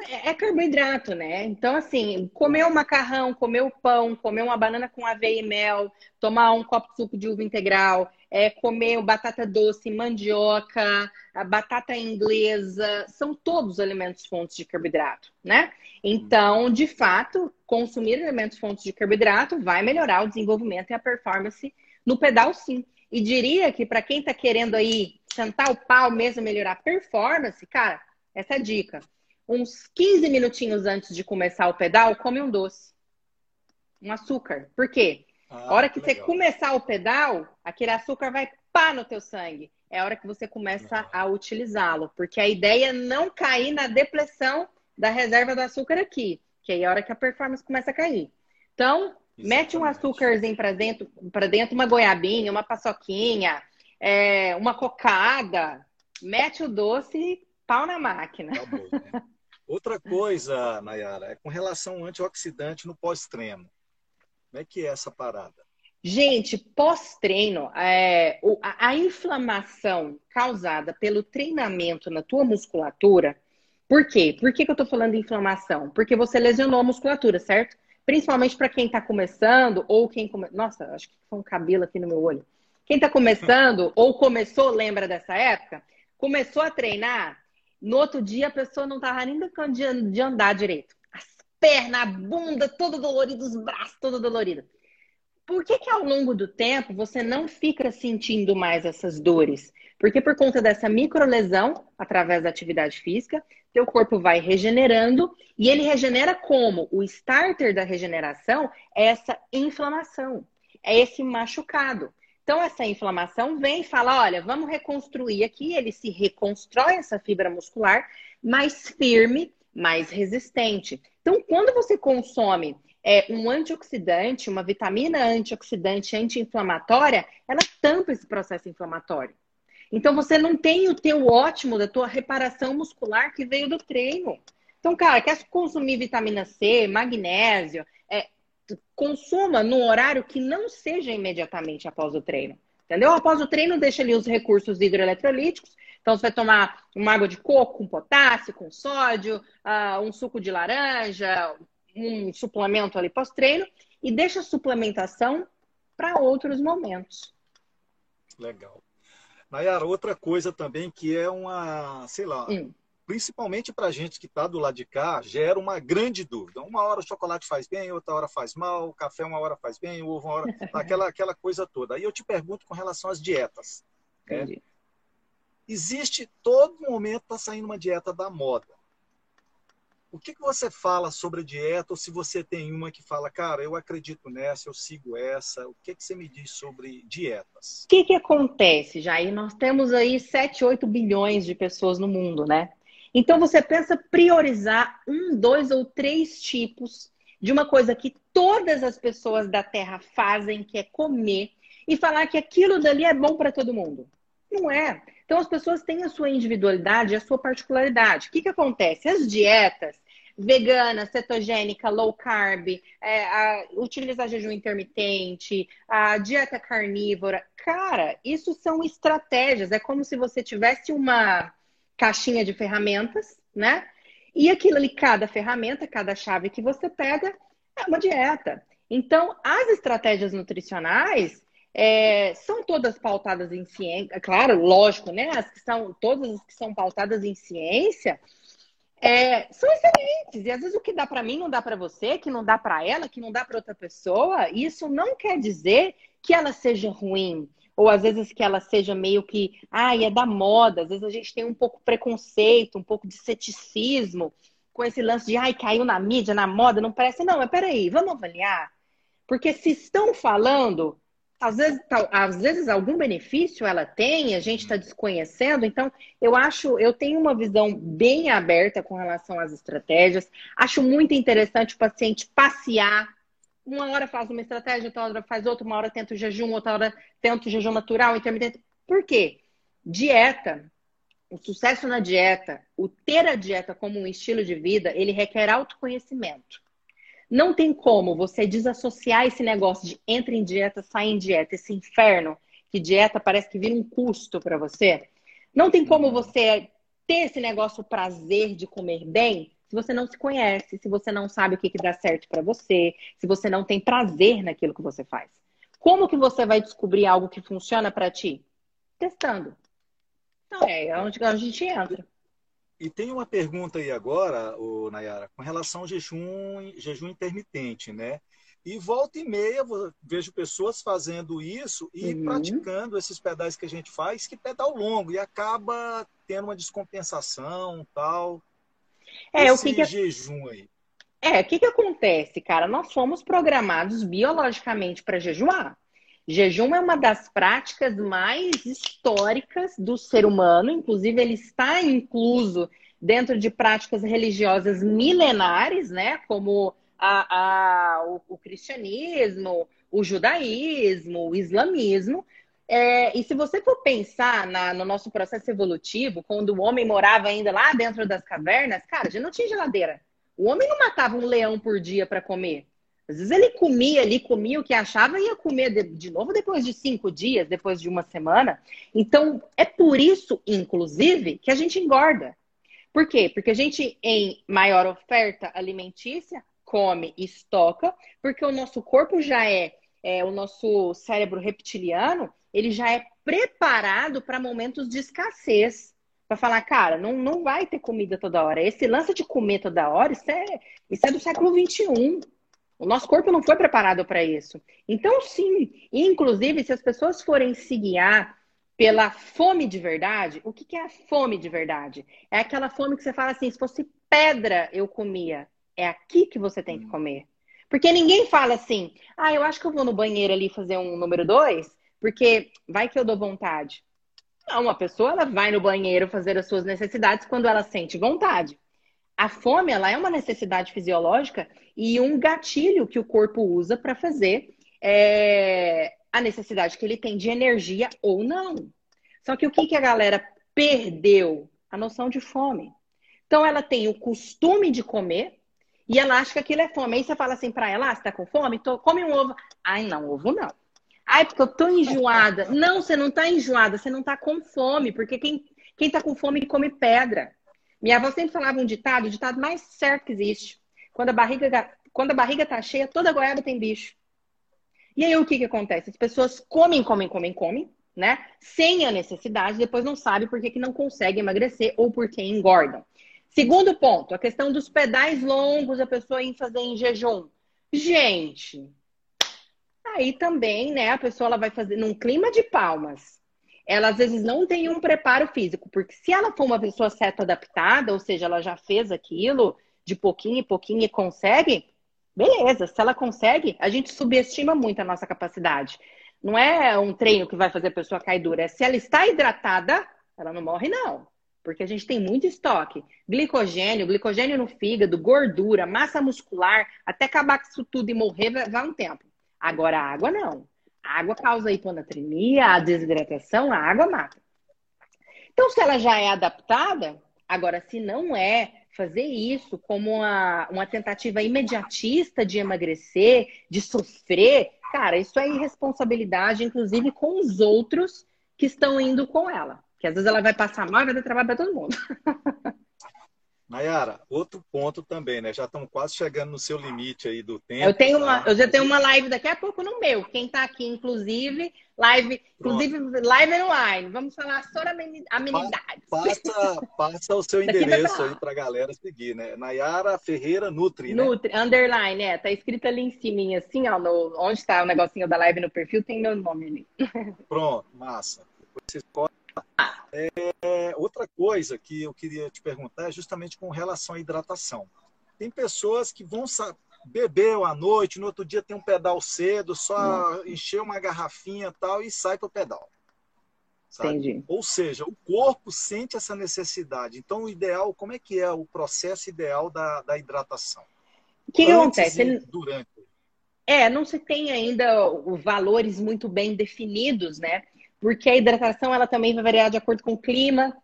É, é carboidrato, né? Então, assim, comer o macarrão, comer o pão, comer uma banana com aveia e mel, tomar um copo de suco de uva integral, é, comer batata doce, mandioca, a batata inglesa, são todos alimentos fontes de carboidrato, né? Então, de fato, consumir alimentos fontes de carboidrato vai melhorar o desenvolvimento e a performance no pedal, sim. E diria que para quem está querendo aí sentar o pau mesmo, melhorar a performance, cara, essa é a dica. Uns 15 minutinhos antes de começar o pedal, come um doce. Um açúcar. Por quê? Ah, a hora que, que você começar o pedal, aquele açúcar vai pá no teu sangue. É a hora que você começa a utilizá-lo. Porque a ideia é não cair na depressão da reserva do açúcar aqui. Que aí é a hora que a performance começa a cair. Então, Exatamente. mete um açúcarzinho para dentro, para dentro, uma goiabinha, uma paçoquinha, é, uma cocada, mete o doce pau na máquina. Acabou, né? Outra coisa, Nayara, é com relação ao antioxidante no pós-treino. Como é que é essa parada? Gente, pós-treino, é, a, inflamação causada pelo treinamento na tua musculatura, por quê? Por que, que eu tô falando de inflamação? Porque você lesionou a musculatura, certo? Principalmente para quem está começando ou quem come... Nossa, acho que foi um cabelo aqui no meu olho. Quem está começando ou começou, lembra dessa época? Começou a treinar, no outro dia, a pessoa não estava nem dando de andar direito. As pernas, a bunda, todo dolorido, os braços todo dolorido. Por que, que ao longo do tempo você não fica sentindo mais essas dores? Porque por conta dessa microlesão, através da atividade física, teu corpo vai regenerando e ele regenera como? O starter da regeneração é essa inflamação, é esse machucado. Então, essa inflamação vem e fala: olha, vamos reconstruir aqui. Ele se reconstrói essa fibra muscular mais firme, mais resistente. Então, quando você consome é, um antioxidante, uma vitamina antioxidante anti-inflamatória, ela tampa esse processo inflamatório. Então, você não tem o teu ótimo da tua reparação muscular que veio do treino. Então, cara, quer consumir vitamina C, magnésio, é, consuma num horário que não seja imediatamente após o treino. Entendeu? Após o treino, deixa ali os recursos hidroeletrolíticos. Então, você vai tomar uma água de coco com potássio, com sódio, uh, um suco de laranja, um suplemento ali pós-treino. E deixa a suplementação para outros momentos. Legal. Nayara, outra coisa também que é uma, sei lá, hum principalmente para a gente que está do lado de cá, gera uma grande dúvida. Uma hora o chocolate faz bem, outra hora faz mal, o café uma hora faz bem, o ovo uma hora. aquela, aquela coisa toda. Aí eu te pergunto com relação às dietas. Né? Existe, todo momento está saindo uma dieta da moda. O que, que você fala sobre a dieta, ou se você tem uma que fala, cara, eu acredito nessa, eu sigo essa, o que, que você me diz sobre dietas? O que, que acontece, Jair? Nós temos aí 7, 8 bilhões de pessoas no mundo, né? Então você pensa priorizar um, dois ou três tipos de uma coisa que todas as pessoas da Terra fazem, que é comer, e falar que aquilo dali é bom para todo mundo. Não é. Então as pessoas têm a sua individualidade, a sua particularidade. O que, que acontece? As dietas vegana, cetogênica, low carb, é, a, utilizar jejum intermitente, a dieta carnívora, cara, isso são estratégias. É como se você tivesse uma caixinha de ferramentas, né? E aquilo ali, cada ferramenta, cada chave que você pega, é uma dieta. Então, as estratégias nutricionais é, são todas pautadas em ciência, claro, lógico, né? As que são, todas as que são pautadas em ciência é, são excelentes. E às vezes o que dá para mim não dá para você, que não dá para ela, que não dá para outra pessoa. Isso não quer dizer que ela seja ruim ou às vezes que ela seja meio que, ai, é da moda, às vezes a gente tem um pouco preconceito, um pouco de ceticismo com esse lance de, ai, caiu na mídia, na moda, não parece. Não, mas peraí, vamos avaliar. Porque se estão falando, às vezes, às vezes algum benefício ela tem, a gente está desconhecendo. Então, eu acho, eu tenho uma visão bem aberta com relação às estratégias. Acho muito interessante o paciente passear. Uma hora faz uma estratégia, outra hora faz outra, uma hora tenta o jejum, outra hora tenta o jejum natural, intermitente. Por quê? Dieta, o sucesso na dieta, o ter a dieta como um estilo de vida, ele requer autoconhecimento. Não tem como você desassociar esse negócio de entra em dieta, sai em dieta, esse inferno, que dieta parece que vira um custo para você. Não tem como você ter esse negócio prazer de comer bem se você não se conhece, se você não sabe o que, que dá certo para você, se você não tem prazer naquilo que você faz. Como que você vai descobrir algo que funciona para ti? Testando. Então é onde a gente entra. E tem uma pergunta aí agora, o Nayara, com relação ao jejum, jejum intermitente, né? E volta e meia vejo pessoas fazendo isso e uhum. praticando esses pedais que a gente faz, que pedal longo, e acaba tendo uma descompensação tal. É, Esse o que, que jejum aí. É, o que, que acontece, cara? Nós fomos programados biologicamente para jejuar. Jejum é uma das práticas mais históricas do ser humano, inclusive ele está incluso dentro de práticas religiosas milenares, né? Como a, a, o, o, cristianismo, o judaísmo, o islamismo. É, e se você for pensar na, no nosso processo evolutivo, quando o homem morava ainda lá dentro das cavernas, cara, já não tinha geladeira. O homem não matava um leão por dia para comer. Às vezes ele comia ali, comia o que achava e ia comer de, de, novo depois de cinco dias, depois de uma semana. Então, é por isso, inclusive, que a gente engorda. Por quê? Porque a gente, em maior oferta alimentícia, come e estoca, porque o nosso corpo já é, é o nosso cérebro reptiliano, ele já é preparado para momentos de escassez. Para falar, cara, não, não vai ter comida toda hora. Esse lance de comer toda hora, isso é, isso é do século XXI. O nosso corpo não foi preparado para isso. Então, sim, inclusive, se as pessoas forem se guiar pela fome de verdade, o que, que é a fome de verdade? É aquela fome que você fala assim: se fosse pedra, eu comia. É aqui que você tem que comer. Porque ninguém fala assim, ah, eu acho que eu vou no banheiro ali fazer um número dois, porque vai que eu dou vontade. Não, uma pessoa ela vai no banheiro fazer as suas necessidades quando ela sente vontade. A fome ela é uma necessidade fisiológica e um gatilho que o corpo usa para fazer é, a necessidade que ele tem de energia ou não. Só que o que, que a galera perdeu? A noção de fome. Então ela tem o costume de comer e ela acha que aquilo é fome. Aí você fala assim para ela: ah, você tá com fome? Tô, come um ovo. Ai, não, ovo não. Ai, porque eu tô enjoada. Não, você não tá enjoada, você não tá com fome, porque quem, quem tá com fome come pedra. Minha avó sempre falava um ditado, o ditado mais certo que existe. Quando a barriga, quando a barriga tá cheia, toda goiaba tem bicho. E aí o que que acontece? As pessoas comem, comem, comem, comem, né? Sem a necessidade, depois não sabe por que, que não conseguem emagrecer ou por que engordam. Segundo ponto, a questão dos pedais longos, a pessoa ir fazer em jejum. Gente, aí também, né, a pessoa ela vai fazer num clima de palmas ela às vezes não tem um preparo físico, porque se ela for uma pessoa certa adaptada, ou seja, ela já fez aquilo de pouquinho em pouquinho e consegue, beleza. Se ela consegue, a gente subestima muito a nossa capacidade. Não é um treino que vai fazer a pessoa cair dura. É se ela está hidratada, ela não morre, não. Porque a gente tem muito estoque. Glicogênio, glicogênio no fígado, gordura, massa muscular, até acabar com isso tudo e morrer vai um tempo. Agora, a água não. A água causa hiponatremia, a desidratação, a água mata. Então, se ela já é adaptada, agora, se não é, fazer isso como uma, uma tentativa imediatista de emagrecer, de sofrer, cara, isso é irresponsabilidade, inclusive com os outros que estão indo com ela. Que às vezes ela vai passar mal e vai dar trabalho para todo mundo. Nayara, outro ponto também, né? Já estamos quase chegando no seu limite aí do tempo. Eu tenho tá? uma, eu já tenho uma live daqui a pouco no meu. Quem está aqui, inclusive, live, inclusive live online. Vamos falar sobre amenidades. Passa, passa o seu endereço aí para a galera seguir, né? Nayara Ferreira Nutri, né? Nutri, underline, é. Tá escrito ali em cima, assim, ó, no, onde está o negocinho da live no perfil, tem meu nome ali. Pronto, massa. Depois vocês podem é, outra coisa que eu queria te perguntar é justamente com relação à hidratação. Tem pessoas que vão bebeu à noite, no outro dia tem um pedal cedo, só encher uma garrafinha tal e sai para o pedal. Sabe? Entendi. Ou seja, o corpo sente essa necessidade. Então, o ideal, como é que é o processo ideal da, da hidratação? O que acontece? Durante. É, não se tem ainda valores muito bem definidos, né? Porque a hidratação ela também vai variar de acordo com o clima,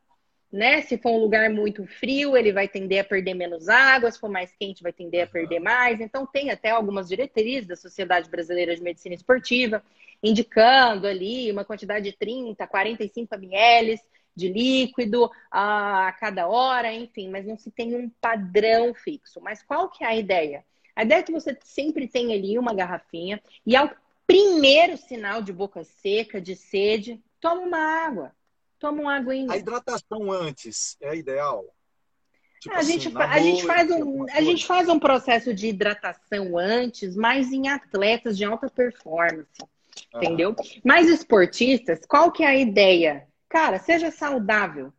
né? Se for um lugar muito frio, ele vai tender a perder menos água, se for mais quente, vai tender a perder mais. Então, tem até algumas diretrizes da Sociedade Brasileira de Medicina Esportiva indicando ali uma quantidade de 30, 45 ml de líquido a cada hora, enfim, mas não se tem um padrão fixo. Mas qual que é a ideia? A ideia é que você sempre tem ali uma garrafinha e ao primeiro sinal de boca seca, de sede, toma uma água. Toma uma aguinha. A hidratação antes é ideal? Tipo a, assim, gente, a, noite, gente faz um, a gente faz um processo de hidratação antes, mas em atletas de alta performance. Ah. Entendeu? Mas esportistas, qual que é a ideia? Cara, seja saudável.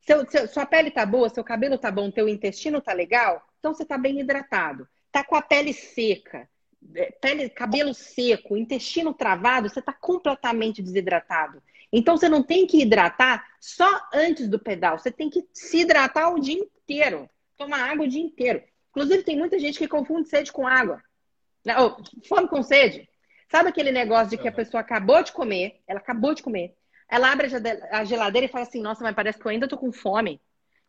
Seu, seu, sua pele tá boa, seu cabelo tá bom, teu intestino tá legal, então você tá bem hidratado. Tá com a pele seca, pele, cabelo seco, intestino travado, você tá completamente desidratado. Então você não tem que hidratar só antes do pedal, você tem que se hidratar o dia inteiro. Tomar água o dia inteiro. Inclusive, tem muita gente que confunde sede com água. Não, fome com sede. Sabe aquele negócio de que a pessoa acabou de comer, ela acabou de comer, ela abre a geladeira e fala assim: Nossa, mas parece que eu ainda tô com fome.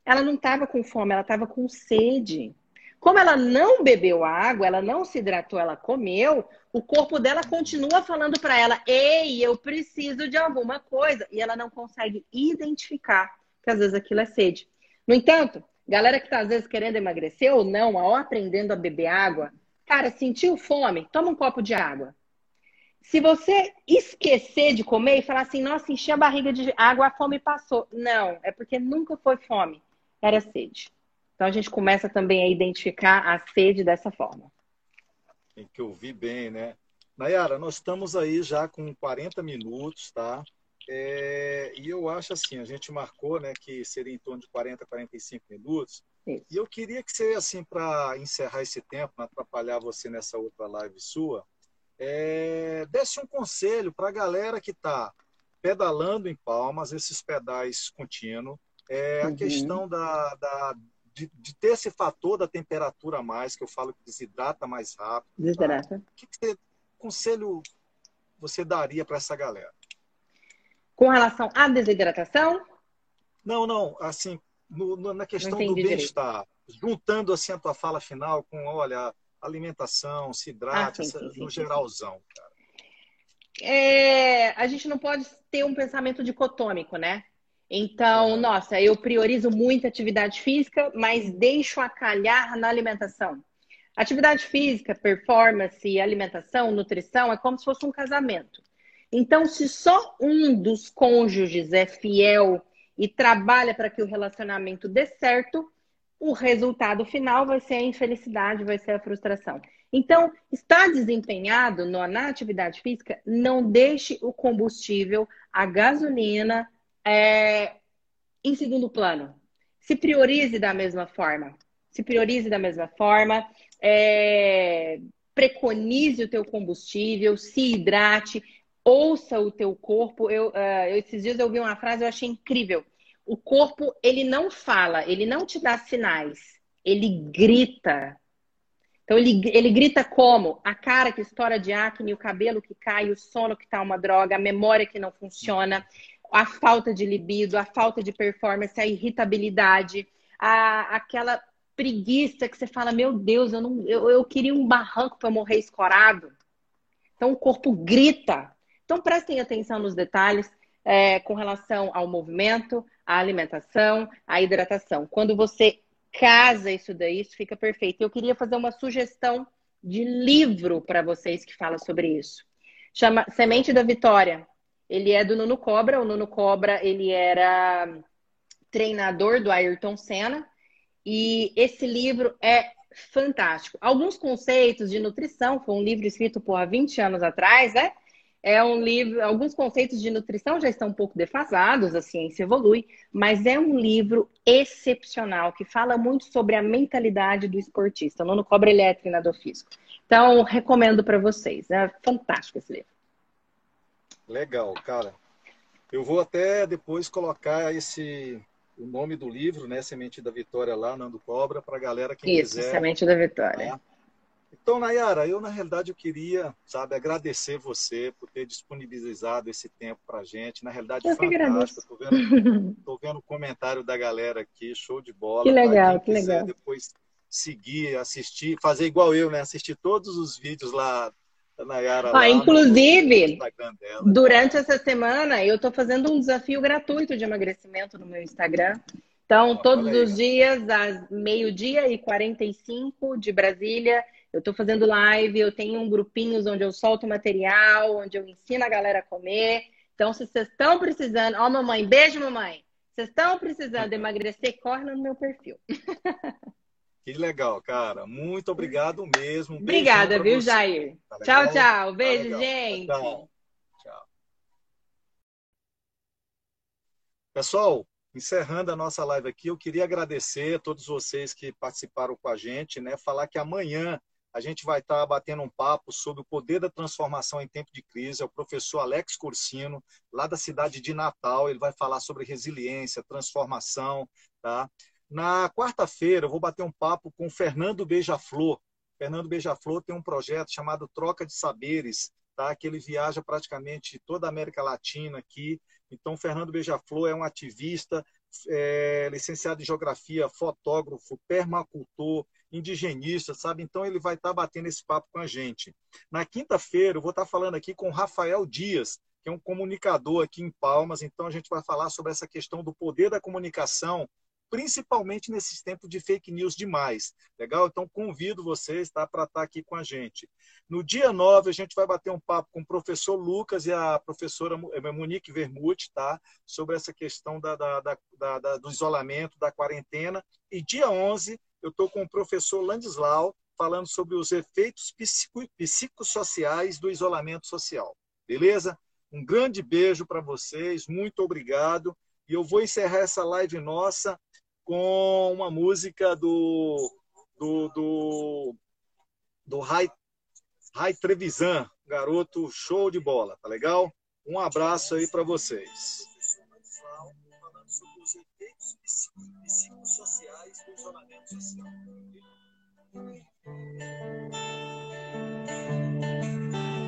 Ela não estava com fome, ela estava com sede. Como ela não bebeu água, ela não se hidratou, ela comeu, o corpo dela continua falando para ela: ei, eu preciso de alguma coisa. E ela não consegue identificar que às vezes aquilo é sede. No entanto, galera que está às vezes querendo emagrecer ou não, ou aprendendo a beber água, cara, sentiu fome? Toma um copo de água. Se você esquecer de comer e falar assim, nossa, enchi a barriga de água, a fome passou. Não, é porque nunca foi fome, era sede. Então a gente começa também a identificar a sede dessa forma. Tem que ouvir bem, né? Nayara, nós estamos aí já com 40 minutos, tá? É, e eu acho assim, a gente marcou, né, que seria em torno de 40, 45 minutos. Isso. E eu queria que você, assim, para encerrar esse tempo, não atrapalhar você nessa outra live sua, é, desse um conselho para a galera que está pedalando em Palmas, esses pedais contínuos, é, uhum. a questão da, da de, de, ter esse fator da temperatura a mais, que eu falo que desidrata mais rápido. Tá? Desidrata. Tá? Que, que conselho você daria para essa galera? Com relação à desidratação? Não, não, assim, no, no, na questão do bem-estar. Juntando assim a tua fala final com, olha, alimentação, se hidrate, ah, sim, sim, sim, no geralzão, cara. É, a gente não pode ter um pensamento dicotômico, né? Então, é. nossa, eu priorizo muito atividade física, mas deixo a calhar na alimentação. Atividade física, performance, alimentação, nutrição é como se fosse um casamento. Então, se só um dos cônjuges é fiel e trabalha para que o relacionamento dê certo, o resultado final vai ser a infelicidade, vai ser a frustração. Então, está desempenhado na atividade física, não deixe o combustível, a gasolina, é, em segundo plano. Se priorize da mesma forma. Se priorize da mesma forma. É, preconize o teu combustível, se hidrate, ouça o teu corpo. Eu, uh, esses dias eu ouvi uma frase eu achei incrível o corpo, ele não fala, ele não te dá sinais, ele grita. Então, ele, ele grita como? A cara que estoura de acne, o cabelo que cai, o sono que tá uma droga, a memória que não funciona, a falta de libido, a falta de performance, a irritabilidade, a, aquela preguiça que você fala, meu Deus, eu, não, eu, eu queria um barranco para morrer escorado. Então, o corpo grita. Então, prestem atenção nos detalhes é, com relação ao movimento, à alimentação, à hidratação. Quando você casa isso daí, isso fica perfeito. Eu queria fazer uma sugestão de livro para vocês que fala sobre isso. Chama Semente da Vitória. Ele é do Nuno Cobra. O Nuno Cobra, ele era treinador do Ayrton Senna. E esse livro é fantástico. Alguns conceitos de nutrição, foi um livro escrito por há 20 anos atrás, né? É um livro, alguns conceitos de nutrição já estão um pouco defasados, a ciência evolui, mas é um livro excepcional que fala muito sobre a mentalidade do esportista. O Nono Cobra ele é treinador físico. Então, recomendo para vocês. É fantástico esse livro. Legal, cara. Eu vou até depois colocar esse o nome do livro, né, Semente da Vitória lá, Nando Cobra, para a galera que Isso, quiser. Semente da Vitória. Né? Então, Nayara, eu na realidade eu queria, sabe, agradecer você por ter disponibilizado esse tempo para gente. Na realidade, eu fantástico. Estou vendo, tô vendo o comentário da galera aqui, show de bola. Que legal, que legal. Depois seguir, assistir, fazer igual eu, né? Assistir todos os vídeos lá Nayara. Ah, inclusive, durante essa semana, eu estou fazendo um desafio gratuito de emagrecimento no meu Instagram. Então, todos os dias, às meio-dia e 45 de Brasília, eu estou fazendo live, eu tenho um grupinhos onde eu solto material, onde eu ensino a galera a comer. Então, se vocês estão precisando, ó, mamãe, beijo, mamãe. Vocês estão precisando emagrecer, corre no meu perfil. Que legal, cara. Muito obrigado mesmo. Um Obrigada, viu, você. Jair? Tá tchau, tchau. Beijo, tá gente. Tchau. tchau. Pessoal, encerrando a nossa live aqui, eu queria agradecer a todos vocês que participaram com a gente, né? Falar que amanhã a gente vai estar batendo um papo sobre o poder da transformação em tempo de crise. É o professor Alex Corsino, lá da cidade de Natal. Ele vai falar sobre resiliência, transformação, tá? Na quarta-feira, eu vou bater um papo com Fernando Beija-Flor. Fernando Beija-Flor tem um projeto chamado Troca de Saberes, tá? que ele viaja praticamente toda a América Latina aqui. Então, Fernando Beija-Flor é um ativista, é, licenciado em Geografia, fotógrafo, permacultor, indigenista, sabe? Então, ele vai estar tá batendo esse papo com a gente. Na quinta-feira, eu vou estar tá falando aqui com Rafael Dias, que é um comunicador aqui em Palmas. Então, a gente vai falar sobre essa questão do poder da comunicação principalmente nesses tempos de fake news demais. Legal? Então, convido vocês tá, para estar aqui com a gente. No dia 9, a gente vai bater um papo com o professor Lucas e a professora eh, Monique Vermute, tá? Sobre essa questão da, da, da, da do isolamento, da quarentena. E dia 11, eu estou com o professor Landislau, falando sobre os efeitos psico, psicossociais do isolamento social. Beleza? Um grande beijo para vocês, muito obrigado. E eu vou encerrar essa live nossa com uma música do do, do, do Rai, Rai Trevisan, garoto show de bola, tá legal? Um abraço aí para vocês.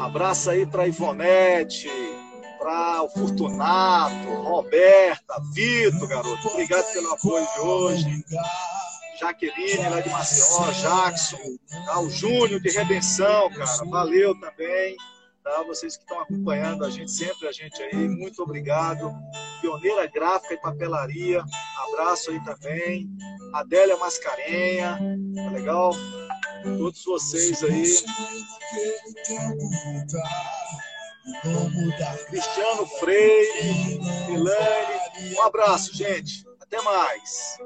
Abraço aí para Ivonete, para o Fortunato, Roberta, Vitor, garoto. Obrigado pelo apoio de hoje. Jaqueline, lá de Maceió, Jackson, tá? o Júnior de Redenção, cara. Valeu também. Tá? Vocês que estão acompanhando a gente, sempre a gente aí, muito obrigado. Pioneira Gráfica e Papelaria, abraço aí também. Adélia Mascarenha, tá legal? Todos vocês aí. Cristiano Freire, Milane. Um abraço, gente. Até mais.